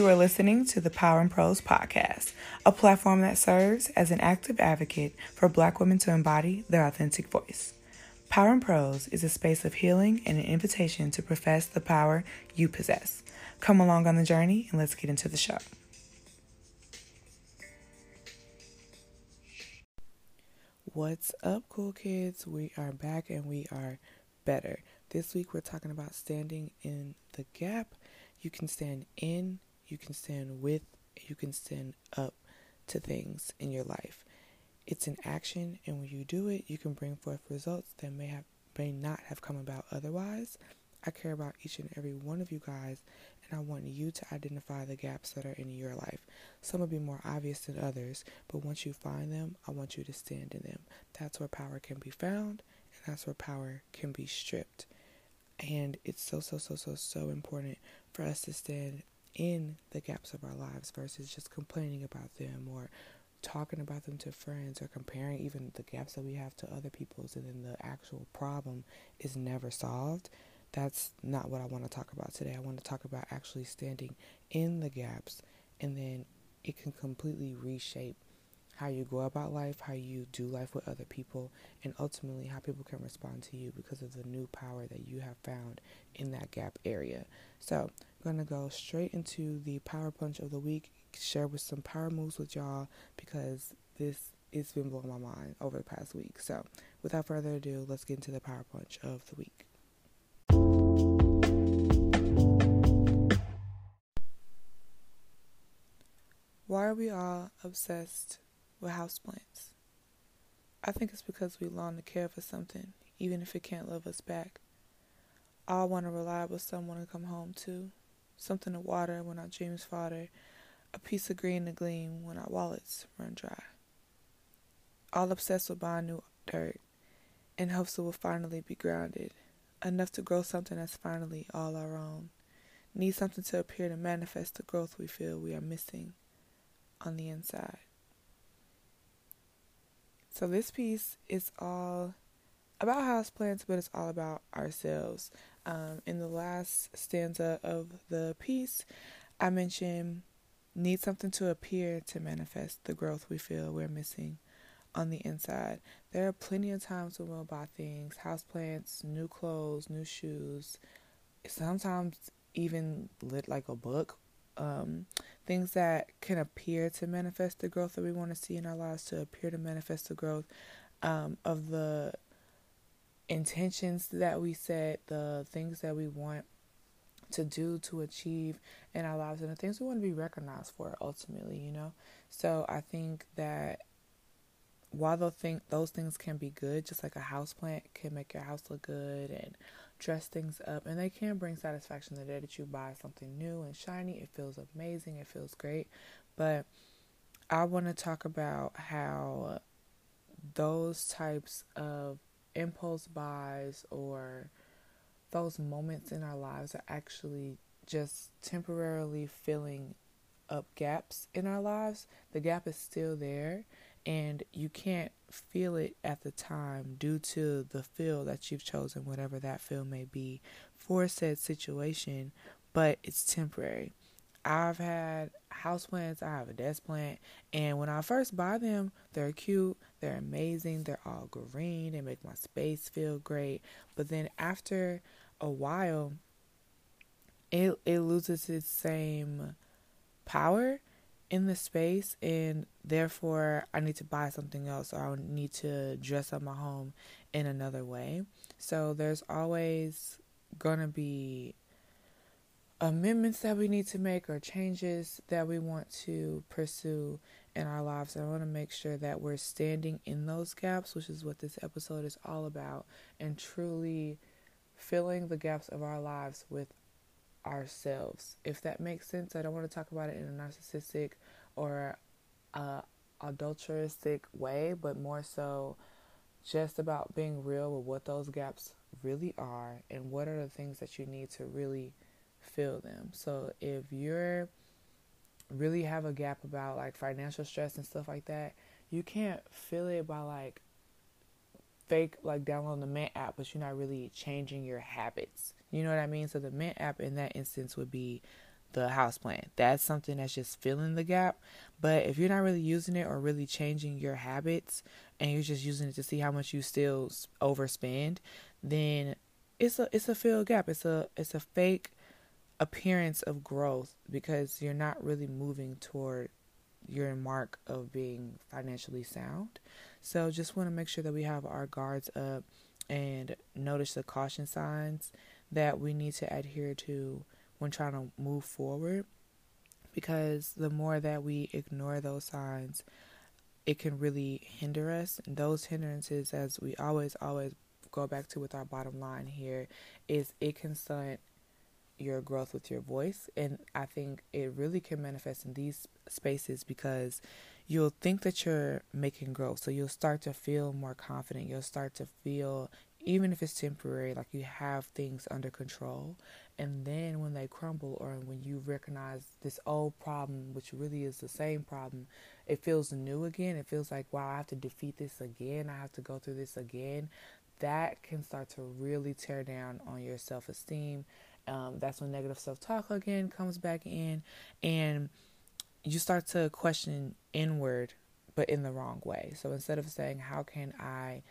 You are listening to the Power and Prose podcast, a platform that serves as an active advocate for Black women to embody their authentic voice. Power and Prose is a space of healing and an invitation to profess the power you possess. Come along on the journey and let's get into the show. What's up, cool kids? We are back and we are better. This week we're talking about standing in the gap. You can stand in, you can stand with, you can stand up to things in your life. It's an action, and when you do it, you can bring forth results that may have may not have come about otherwise. I care about each and every one of you guys, and I want you to identify the gaps that are in your life. Some will be more obvious than others, but once you find them, I want you to stand in them. That's where power can be found, and that's where power can be stripped. And it's so, so, so, so, so important for us to stand in the gaps of our lives versus just complaining about them or talking about them to friends or comparing even the gaps that we have to other people's and then the actual problem is never solved. That's not what I want to talk about today. I want to talk about actually standing in the gaps and then it can completely reshape how you go about life, how you do life with other people, and ultimately how people can respond to you because of the new power that you have found in that gap area. So, To go straight into the power punch of the week, share with some power moves with y'all because this it's been blowing my mind over the past week. So, without further ado, let's get into the power punch of the week. Why are we all obsessed with houseplants. I think it's because we long to care for something, even if it can't love us back. I want a reliable someone to come home to, something to water when our dreams falter, a piece of green to gleam when our wallets run dry. All obsessed with buying new dirt, in hopes it will finally be grounded, enough to grow something that's finally all our own. Need something to appear to manifest the growth we feel we are missing on the inside. So this piece is all about houseplants, but it's all about ourselves. Um, in the last stanza of the piece, I mentioned need something to appear to manifest the growth we feel we're missing on the inside. There are plenty of times when we'll buy things, houseplants, new clothes, new shoes, sometimes even lit like a book um, things that can appear to manifest the growth that we want to see in our lives, to appear to manifest the growth um, of the intentions that we set, the things that we want to do to achieve in our lives, and the things we want to be recognized for ultimately, you know. So I think that while those thing those things can be good, just like a house plant can make your house look good and dress things up, and they can bring satisfaction the day that you buy something new and shiny. It feels amazing, it feels great. But I want to talk about how those types of impulse buys or those moments in our lives are actually just temporarily filling up gaps in our lives. The gap is still there and you can't feel it at the time due to the feel that you've chosen, whatever that feel may be, for said situation, but it's temporary. I've had houseplants, I have a desk plant, and when I first buy them, they're cute, they're amazing, they're all green, they make my space feel great. But then after a while, it it loses its same power in the space and therefore I need to buy something else or I need to dress up my home in another way. So there's always going to be amendments that we need to make or changes that we want to pursue in our lives. I want to make sure that we're standing in those gaps, which is what this episode is all about, and truly filling the gaps of our lives with ourselves. If that makes sense, I don't want to talk about it in a narcissistic or adulteristic way, but more so just about being real with what those gaps really are and what are the things that you need to really fill them. So if you're really have a gap about like financial stress and stuff like that, you can't fill it by like fake like downloading the Mint app, but you're not really changing your habits. You know what I mean? So the Mint app in that instance would be the house plan. That's something that's just filling the gap. But if you're not really using it or really changing your habits and you're just using it to see how much you still overspend, then it's a it's a filled gap. It's a it's a fake appearance of growth because you're not really moving toward your mark of being financially sound. So just want to make sure that we have our guards up and notice the caution signs that we need to adhere to when trying to move forward because the more that we ignore those signs it can really hinder us and those hindrances as we always always go back to with our bottom line here is it can stunt your growth with your voice. And I think it really can manifest in these spaces because you'll think that you're making growth. So you'll start to feel more confident. You'll start to feel, even if it's temporary, like you have things under control. And then when they crumble or when you recognize this old problem, which really is the same problem, it feels new again. It feels like, wow, I have to defeat this again. I have to go through this again. That can start to really tear down on your self esteem um, that's when negative self talk again comes back in, and you start to question inward, but in the wrong way. So instead of saying, How can I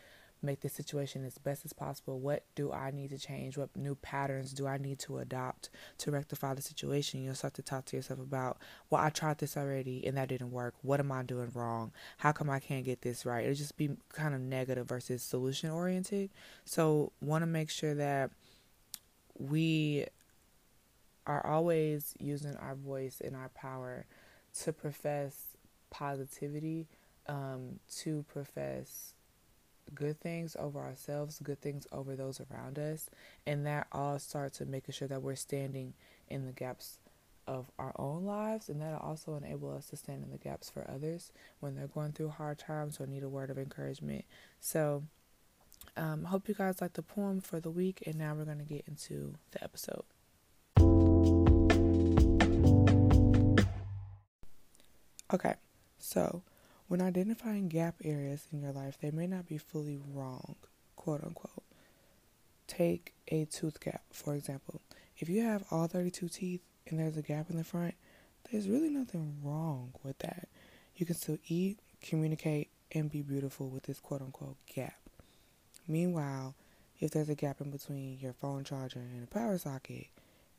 make this situation as best as possible? What do I need to change? What new patterns do I need to adopt to rectify the situation? You'll start to talk to yourself about, well, I tried this already and that didn't work. What am I doing wrong? How come I can't get this right? It'll just be kind of negative versus solution oriented. So, want to make sure that we are always using our voice and our power to profess positivity, um, to profess good things over ourselves, good things over those around us, and that all starts with making sure that we're standing in the gaps of our own lives, and that'll also enable us to stand in the gaps for others when they're going through hard times or need a word of encouragement. So, um, hope you guys like the poem for the week, and now we're going to get into the episode. Okay, so when identifying gap areas in your life, they may not be fully wrong, quote unquote. Take a tooth gap, for example. If you have all 32 teeth and there's a gap in the front, there's really nothing wrong with that. You can still eat, communicate, and be beautiful with this quote unquote gap. Meanwhile, if there's a gap in between your phone charger and a power socket,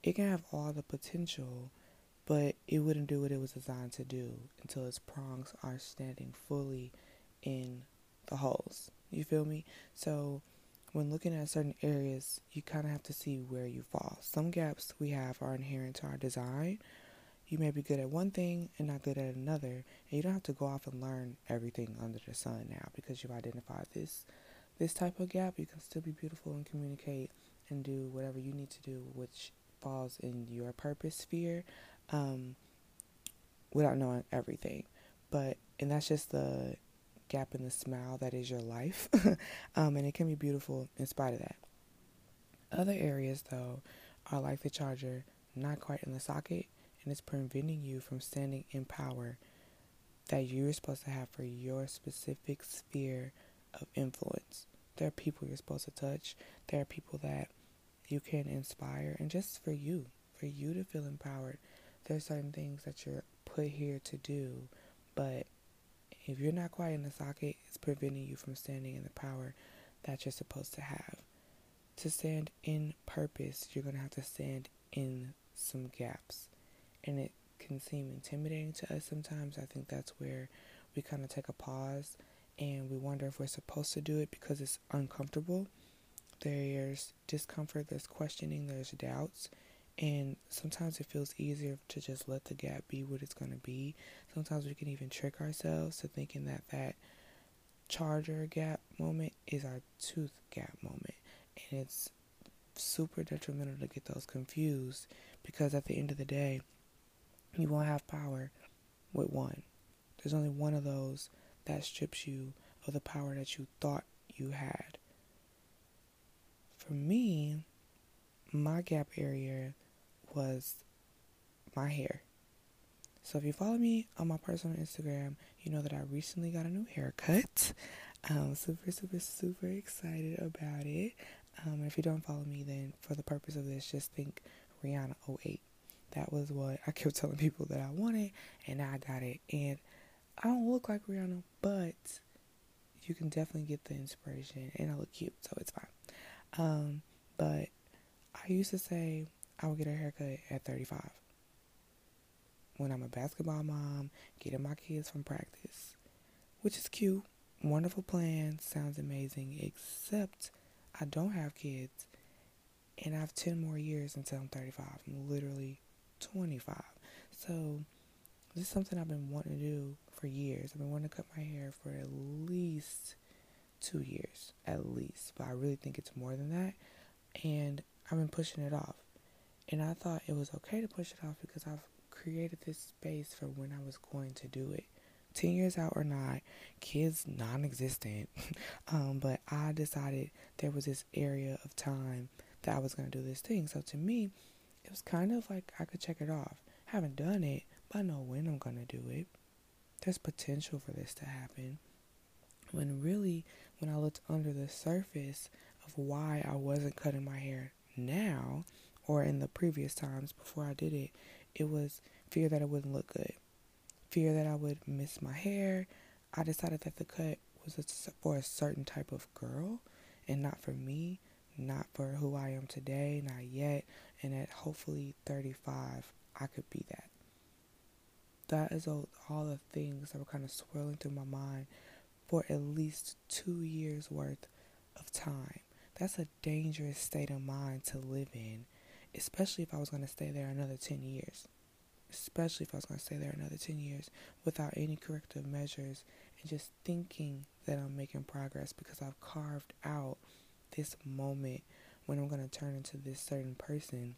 it can have all the potential, but it wouldn't do what it was designed to do until its prongs are standing fully in the holes. You feel me? So, when looking at certain areas, you kind of have to see where you fall. Some gaps we have are inherent to our design. You may be good at one thing and not good at another, and you don't have to go off and learn everything under the sun now because you've identified this this type of gap, you can still be beautiful and communicate and do whatever you need to do, which falls in your purpose sphere, um, without knowing everything. But and that's just the gap in the smile that is your life, um, and it can be beautiful in spite of that. Other areas though are like the charger, not quite in the socket, and it's preventing you from standing in power that you're supposed to have for your specific sphere of influence. There are people you're supposed to touch. There are people that you can inspire. And just for you, for you to feel empowered, there are certain things that you're put here to do. But if you're not quite in the socket, it's preventing you from standing in the power that you're supposed to have. To stand in purpose, you're going to have to stand in some gaps. And it can seem intimidating to us sometimes. I think that's where we kind of take a pause and we wonder if we're supposed to do it because it's uncomfortable. There's discomfort, there's questioning, there's doubts, and sometimes it feels easier to just let the gap be what it's going to be. Sometimes we can even trick ourselves to thinking that that charger gap moment is our tooth gap moment, and it's super detrimental to get those confused because at the end of the day, you won't have power with one. There's only one of those that strips you of the power that you thought you had. For me, my gap area was my hair. So if you follow me on my personal Instagram, you know that I recently got a new haircut. I'm super, super, super excited about it. Um, if you don't follow me, then for the purpose of this, just think Rihanna 08 that was what I kept telling people that I wanted, and I got it. And I don't look like Rihanna, but you can definitely get the inspiration, and I look cute, so it's fine. Um, but I used to say I would get a haircut at 35 when I'm a basketball mom, getting my kids from practice, which is cute. Wonderful plan, sounds amazing, except I don't have kids and I have 10 more years until I'm 35. I'm literally 25. So, this is something I've been wanting to do for years. I've been wanting to cut my hair for at least two years, at least. But I really think it's more than that. And I've been pushing it off. And I thought it was okay to push it off because I've created this space for when I was going to do it. 10 years out or not, kids non existent. um, but I decided there was this area of time that I was going to do this thing. So to me, it was kind of like I could check it off. Haven't done it, but I know when I'm going to do it. There's potential for this to happen. When really, when I looked under the surface of why I wasn't cutting my hair now or in the previous times before I did it, it was fear that it wouldn't look good, fear that I would miss my hair. I decided that the cut was for a certain type of girl and not for me not for who I am today, not yet, and at hopefully 35, I could be that. That is all, all the things that were kind of swirling through my mind for at least two years worth of time. That's a dangerous state of mind to live in, especially if I was going to stay there another 10 years. Especially if I was going to stay there another 10 years without any corrective measures and just thinking that I'm making progress because I've carved out this moment when I'm going to turn into this certain person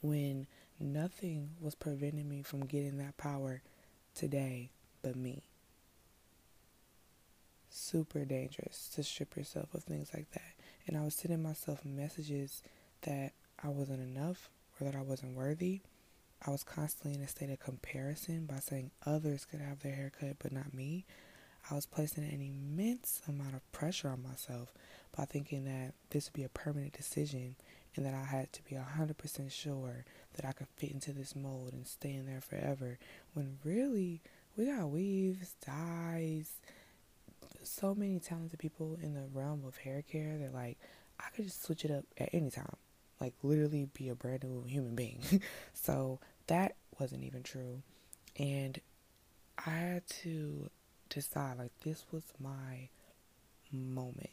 when nothing was preventing me from getting that power today but me. Super dangerous to strip yourself of things like that. And I was sending myself messages that I wasn't enough or that I wasn't worthy. I was constantly in a state of comparison by saying others could have their haircut but not me. I was placing an immense amount of pressure on myself by thinking that this would be a permanent decision and that I had to be 100% sure that I could fit into this mold and stay in there forever. When really, we got weaves, dyes, so many talented people in the realm of hair care that, like, I could just switch it up at any time. Like, literally be a brand new human being. so that wasn't even true. And I had to decide, like, this was my moment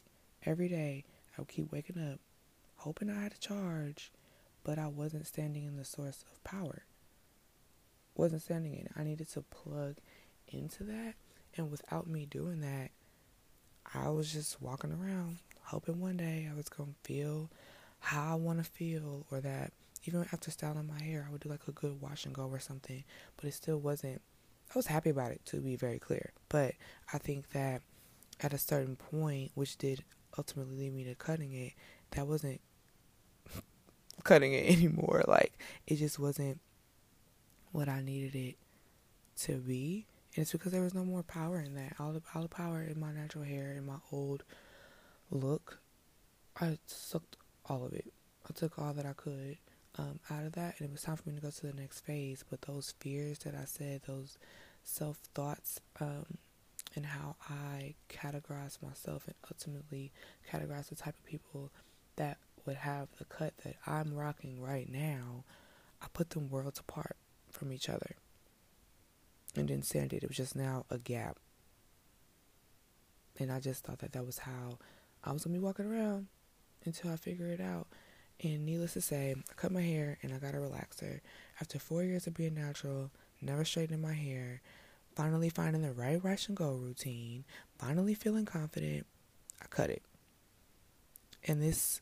Every day, I would keep waking up, hoping I had a charge, but I wasn't standing in the source of power. Wasn't standing in. I needed to plug into that. And without me doing that, I was just walking around, hoping one day I was going to feel how I want to feel, or that even after styling my hair, I would do like a good wash and go or something. But it still wasn't. I was happy about it, to be very clear. But I think that at a certain point, which did ultimately lead me to cutting it, that wasn't cutting it anymore. Like it just wasn't what I needed it to be. And it's because there was no more power in that. All the all the power in my natural hair in my old look, I sucked all of it. I took all that I could um, out of that, and it was time for me to go to the next phase. But those fears that I said, those self thoughts, um, and how I categorize myself and ultimately categorize the type of people that would have the cut that I'm rocking right now, I put them worlds apart from each other. And then Sandy, it was just now a gap. And I just thought that that was how I was going to be walking around until I figure it out. And needless to say, I cut my hair and I got a relaxer. After four years of being natural, never straightening my hair, finally finding the right wash and go routine, finally feeling confident, I cut it. And this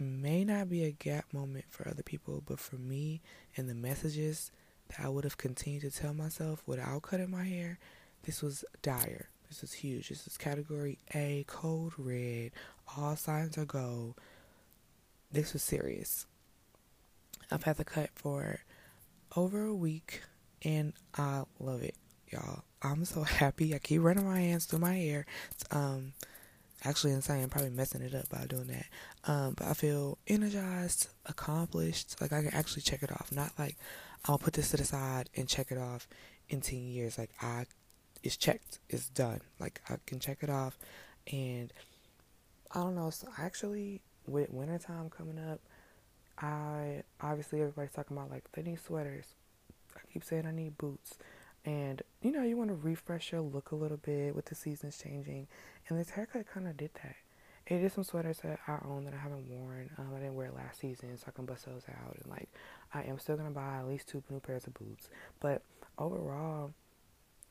may not be a gap moment for other people, but for me and the messages that I would have continued to tell myself without cutting my hair, this was dire. This was huge. This is category A, code red, all signs are go. This was serious. I've had the cut for over a week and I love it y'all. I'm so happy. I keep running my hands through my hair. Um, actually insane. Probably messing it up by doing that. Um, but I feel energized, accomplished. Like I can actually check it off. Not like I'll put this to the side and check it off in 10 years. Like I, it's checked. It's done. Like I can check it off. And I don't know. So actually, with wintertime coming up, I obviously everybody's talking about like they need sweaters. I keep saying I need boots. And you know, you want to refresh your look a little bit with the seasons changing. And this haircut kind of did that. It is some sweaters that I own that I haven't worn. Um, I didn't wear last season, so I can bust those out. And like, I am still gonna buy at least two new pairs of boots. But overall,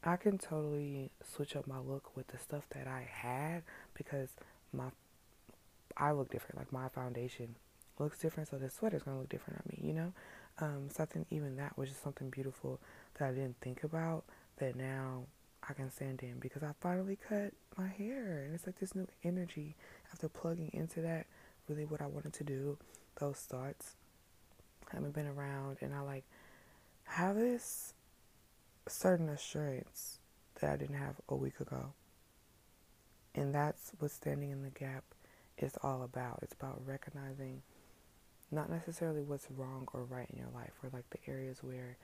I can totally switch up my look with the stuff that I had because my I look different. Like my foundation looks different, so the sweater's gonna look different on me. You know. Um, so I think even that was just something beautiful that I didn't think about that now I can stand in because I finally cut my hair. And it's like this new energy after plugging into that really what I wanted to do those thoughts. Haven't been around and I like have this certain assurance that I didn't have a week ago. And that's what standing in the gap is all about. It's about recognizing not necessarily what's wrong or right in your life or like the areas where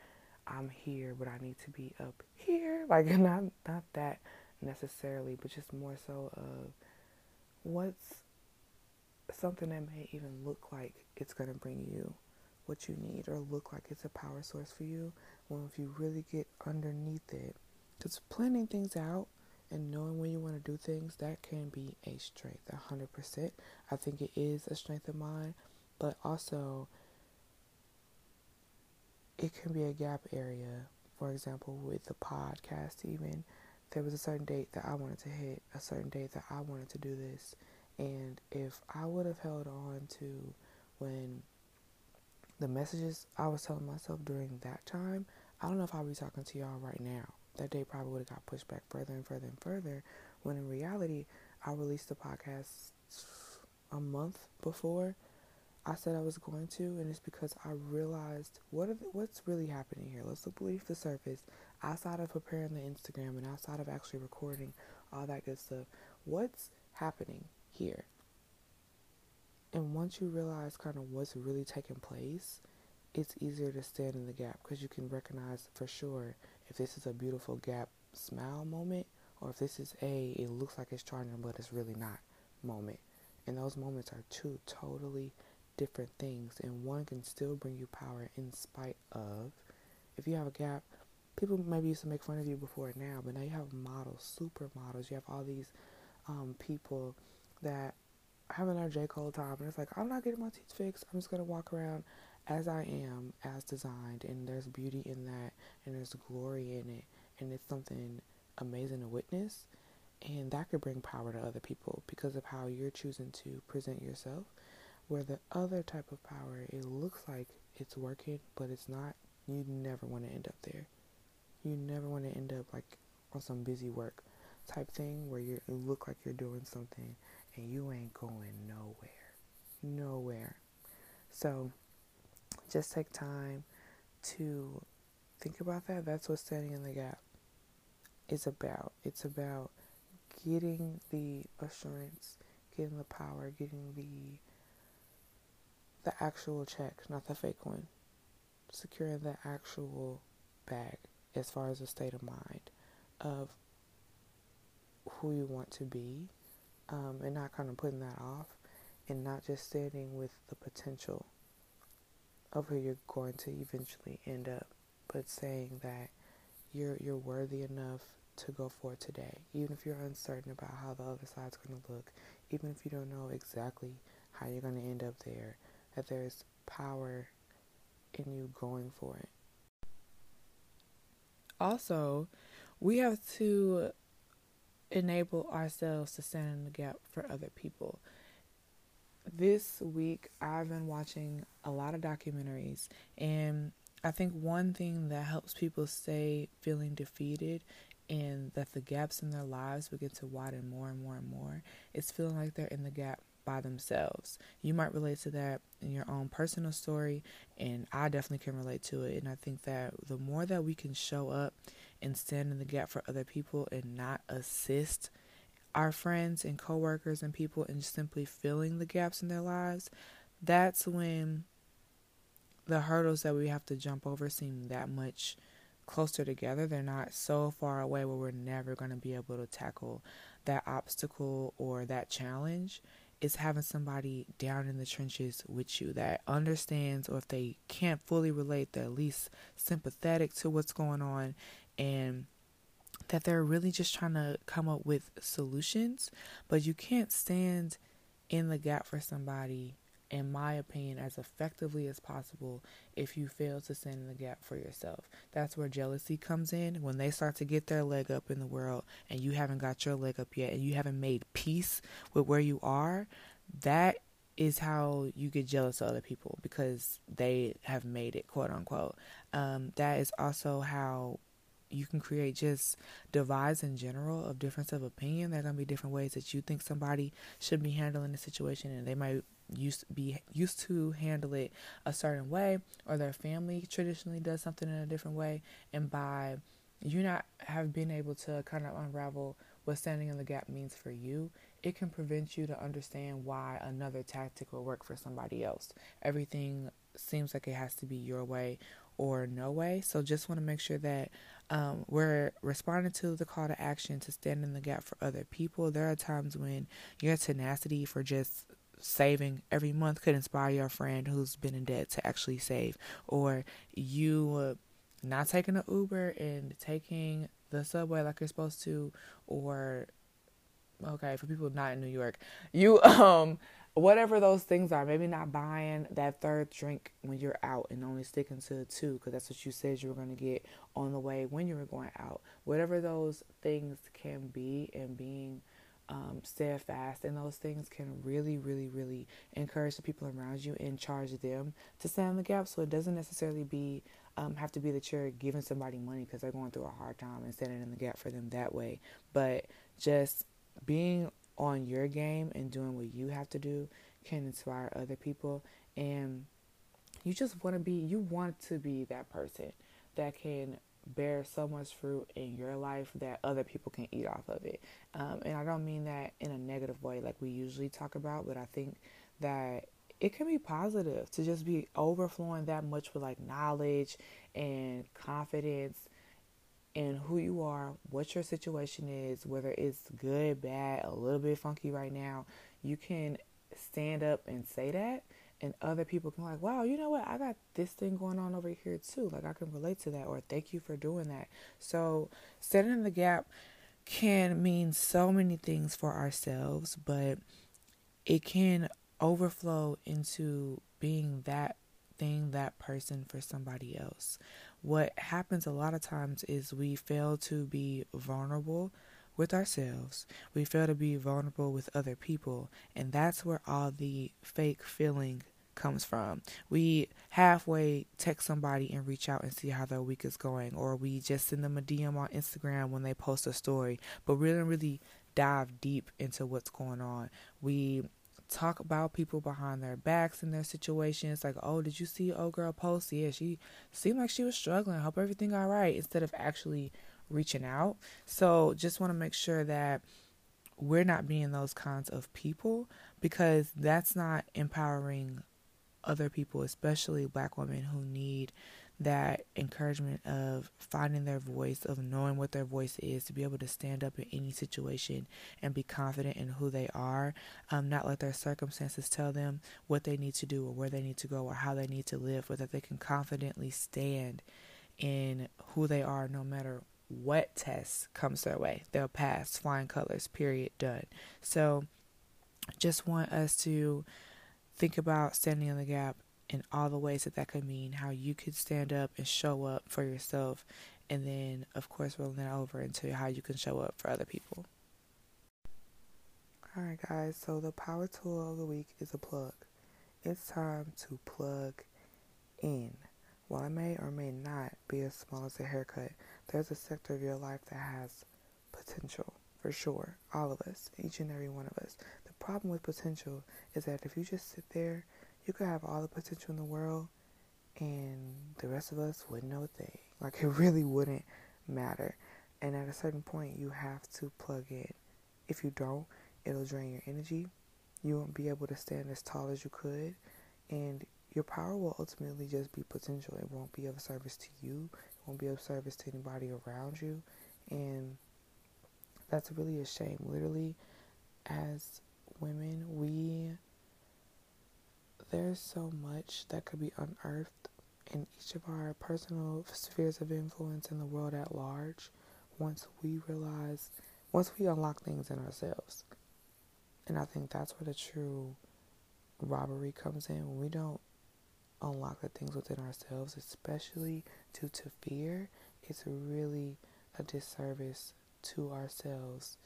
I'm here, but I need to be up here. Like not not that necessarily, but just more so of what's something that may even look like it's gonna bring you what you need or look like it's a power source for you. Well, if you really get underneath it, because planning things out and knowing when you want to do things, that can be a strength, hundred percent. I think it is a strength of mine, but also it can be a gap area. For example, with the podcast, even there was a certain date that I wanted to hit, a certain date that I wanted to do this. And if I would have held on to when the messages I was telling myself during that time, I don't know if I'll be talking to y'all right now. That day probably would have got pushed back further and further and further. When in reality, I released the podcast a month before I said I was going to, and it's because I realized what the, what's really happening here. Let's look beneath the surface. Outside of preparing the Instagram and outside of actually recording all that good stuff, what's happening here? And once you realize kind of what's really taking place, it's easier to stand in the gap because you can recognize for sure if this is a beautiful gap smile moment or if this is a it looks like it's charging but it's really not moment. And those moments are two totally different things, and one can still bring you power in spite of. If you have a gap, people maybe used to make fun of you before now, but now you have models, supermodels. You have all these um, people that having their J. Cole time, and it's like, I'm not getting my teeth fixed. I'm just going to walk around as I am, as designed, and there's beauty in that, and there's glory in it, and it's something amazing to witness. And that could bring power to other people because of how you're choosing to present yourself where the other type of power, it looks like it's working, but it's not. You never want to end up there. You never want to end up like on some busy work type thing where you look like you're doing something and you ain't going nowhere. Nowhere. So just take time to think about that. That's what standing in the gap is about. It's about getting the assurance, getting the power, getting the the actual check, not the fake one. Securing the actual bag as far as the state of mind of who you want to be um, and not kind of putting that off and not just standing with the potential of who you're going to eventually end up, but saying that you're you're worthy enough to go for it today, even if you're uncertain about how the other side's going to look, even if you don't know exactly how you're going to end up there, that there's power in you going for it. Also, we have to enable ourselves to stand in the gap for other people. This week, I've been watching a lot of documentaries, and I think one thing that helps people stay feeling defeated and that the gaps in their lives begin to widen more and more and more is feeling like they're in the gap by themselves. You might relate to that in your own personal story, and I definitely can relate to it. And I think that the more that we can show up and stand in the gap for other people and not assist our friends and coworkers and people and simply filling the gaps in their lives, that's when the hurdles that we have to jump over seem that much closer together. They're not so far away where we're never going to be able to tackle that obstacle or that challenge. Is having somebody down in the trenches with you that understands, or if they can't fully relate, they're at least sympathetic to what's going on and that they're really just trying to come up with solutions. But you can't stand in the gap for somebody in my opinion, as effectively as possible if you fail to stand in the gap for yourself. That's where jealousy comes in. When they start to get their leg up in the world and you haven't got your leg up yet and you haven't made peace with where you are, that is how you get jealous of other people because they have made it, quote unquote. Um, that is also how you can create just divides in general of difference of opinion. There are gonna be different ways that you think somebody should be handling the situation, and they might used be used to handle it a certain way or their family traditionally does something in a different way and by you not have been able to kind of unravel what standing in the gap means for you it can prevent you to understand why another tactic will work for somebody else. Everything seems like it has to be your way or no way so just want to make sure that um, we're responding to the call to action to stand in the gap for other people. There are times when your tenacity for just saving every month could inspire your friend who's been in debt to actually save, or you not taking an Uber and taking the subway like you're supposed to, or okay, for people not in New York, you um whatever those things are, maybe not buying that third drink when you're out and only sticking to two because that's what you said you were going to get on the way when you were going out. Whatever those things can be and being um, steadfast, and those things can really, really, really encourage the people around you and charge them to stand the gap. So it doesn't necessarily be um, have to be that you're giving somebody money because they're going through a hard time and standing in the gap for them that way, but just being on your game and doing what you have to do can inspire other people and you just want to be you want to be that person that can bear so much fruit in your life that other people can eat off of it. Um, and I don't mean that in a negative way like we usually talk about, but I think that it can be positive to just be overflowing that much with like knowledge and confidence in who you are, what your situation is, whether it's good, bad, a little bit funky right now. You can stand up and say that and other people can like, wow, you know what? I got this thing going on over here too. Like I can relate to that or thank you for doing that. So standing in the gap can mean so many things for ourselves, but it can overflow into being that thing, that person for somebody else. What happens a lot of times is we fail to be vulnerable with ourselves. We fail to be vulnerable with other people. And that's where all the fake feeling comes from. We halfway text somebody and reach out and see how their week is going, or we just send them a DM on Instagram when they post a story, but really, really dive deep into what's going on. We talk about people behind their backs and their situations like oh did you see old girl post yeah she seemed like she was struggling hope everything all right instead of actually reaching out. So just want to make sure that we're not being those kinds of people because that's not empowering other people, especially black women who need that encouragement of finding their voice, of knowing what their voice is, to be able to stand up in any situation and be confident in who they are, um, not let their circumstances tell them what they need to do or where they need to go or how they need to live, but that they can confidently stand in who they are no matter what test comes their way. They'll pass flying colors, period, done. So just want us to think about standing in the gap in all the ways that that could mean, how you could stand up and show up for yourself, and then, of course, rolling that over into how you can show up for other people. Alright, guys, so the power tool of the week is a plug. It's time to plug in. While it may or may not be as small as a haircut, there's a sector of your life that has potential for sure. All of us, each and every one of us. The problem with potential is that if you just sit there, you could have all the potential in the world and the rest of us wouldn't know a thing. Like it really wouldn't matter. And at a certain point, you have to plug in. If you don't, it'll drain your energy. You won't be able to stand as tall as you could, and your power will ultimately just be potential. It won't be of service to you, won't be of service to anybody around you, and that's really a shame. Literally, as women, we there's so much that could be unearthed in each of our personal spheres of influence in the world at large once we realize, once we unlock things in ourselves. And I think that's where the true robbery comes in when we don't unlock the things within ourselves, especially due to fear. It's really a disservice to ourselves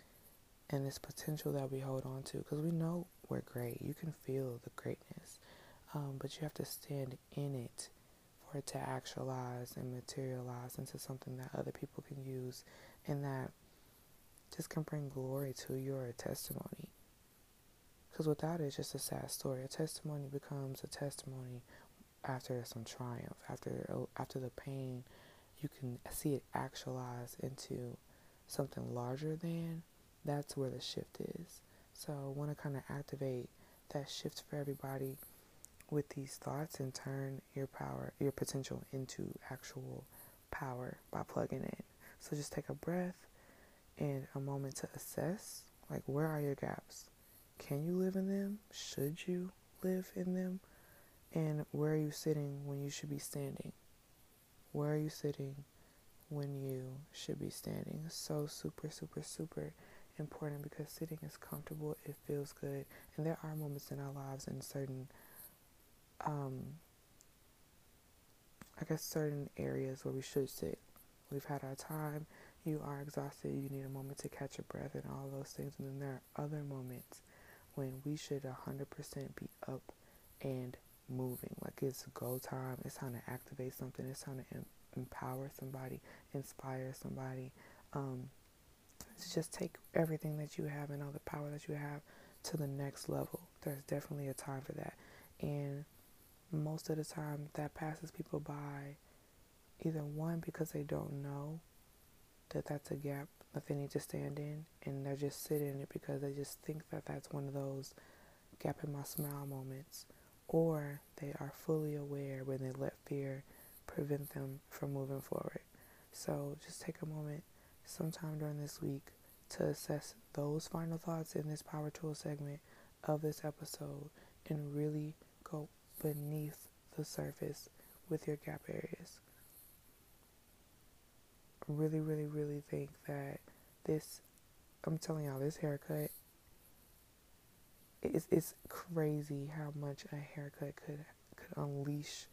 and this potential that we hold on to because we know we're great. You can feel the greatness, um, but you have to stand in it for it to actualize and materialize into something that other people can use and that just can bring glory to your testimony. Because without it, it's just a sad story. A testimony becomes a testimony after some triumph, after after the pain. You can see it actualize into something larger than. That's where the shift is. So I want to kind of activate that shift for everybody with these thoughts and turn your power, your potential into actual power by plugging in. So just take a breath and a moment to assess like where are your gaps? Can you live in them? Should you live in them? And where are you sitting when you should be standing? Where are you sitting when you should be standing? So super super super important because sitting is comfortable, it feels good, and there are moments in our lives in certain um, I guess certain areas where we should sit. We've had our time, you are exhausted, you need a moment to catch your breath and all those things. And then there are other moments when we should 100% be up and moving. Like it's go time, it's time to activate something, it's time to em- empower somebody, inspire somebody. Um, just take everything that you have and all the power that you have to the next level. There's definitely a time for that. And most of the time that passes people by either one because they don't know that that's a gap that they need to stand in and they're just sitting in it because they just think that that's one of those gap in my smile moments or they are fully aware when they let fear prevent them from moving forward so just take a moment sometime during this week to assess those final thoughts in this power tool segment of this episode and really go beneath the surface with your gap areas. Really, really, really think that this, I'm telling y'all, this haircut, it's, it's crazy how much a haircut could, could unleash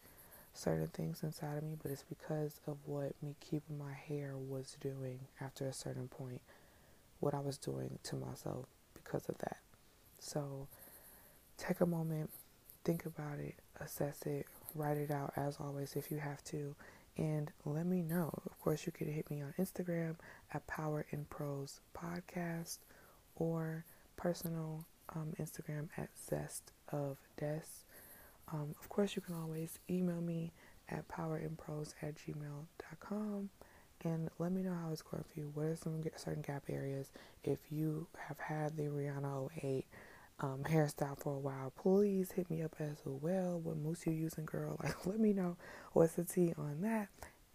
certain things inside of me, but it's because of what me keeping my hair was doing after a certain point, what I was doing to myself because of that. So take a moment, think about it, assess it, write it out as always if you have to, and let me know. Of course, you can hit me on Instagram at Power in Prose Podcast or personal um, Instagram at Zest of Des. Um, of course, you can always email me at powerinprose at gmail.com and let me know how it's going for you. What are some certain gap areas? If you have had the Rihanna 08 um, hairstyle for a while, please hit me up as well. What mousse you using, girl? Like, let me know what's the tea on that.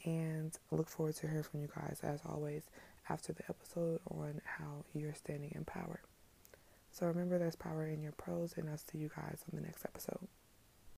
And look forward to hearing from you guys as always after the episode on how you're standing in power. So remember, there's power in your prose, and I'll see you guys on the next episode.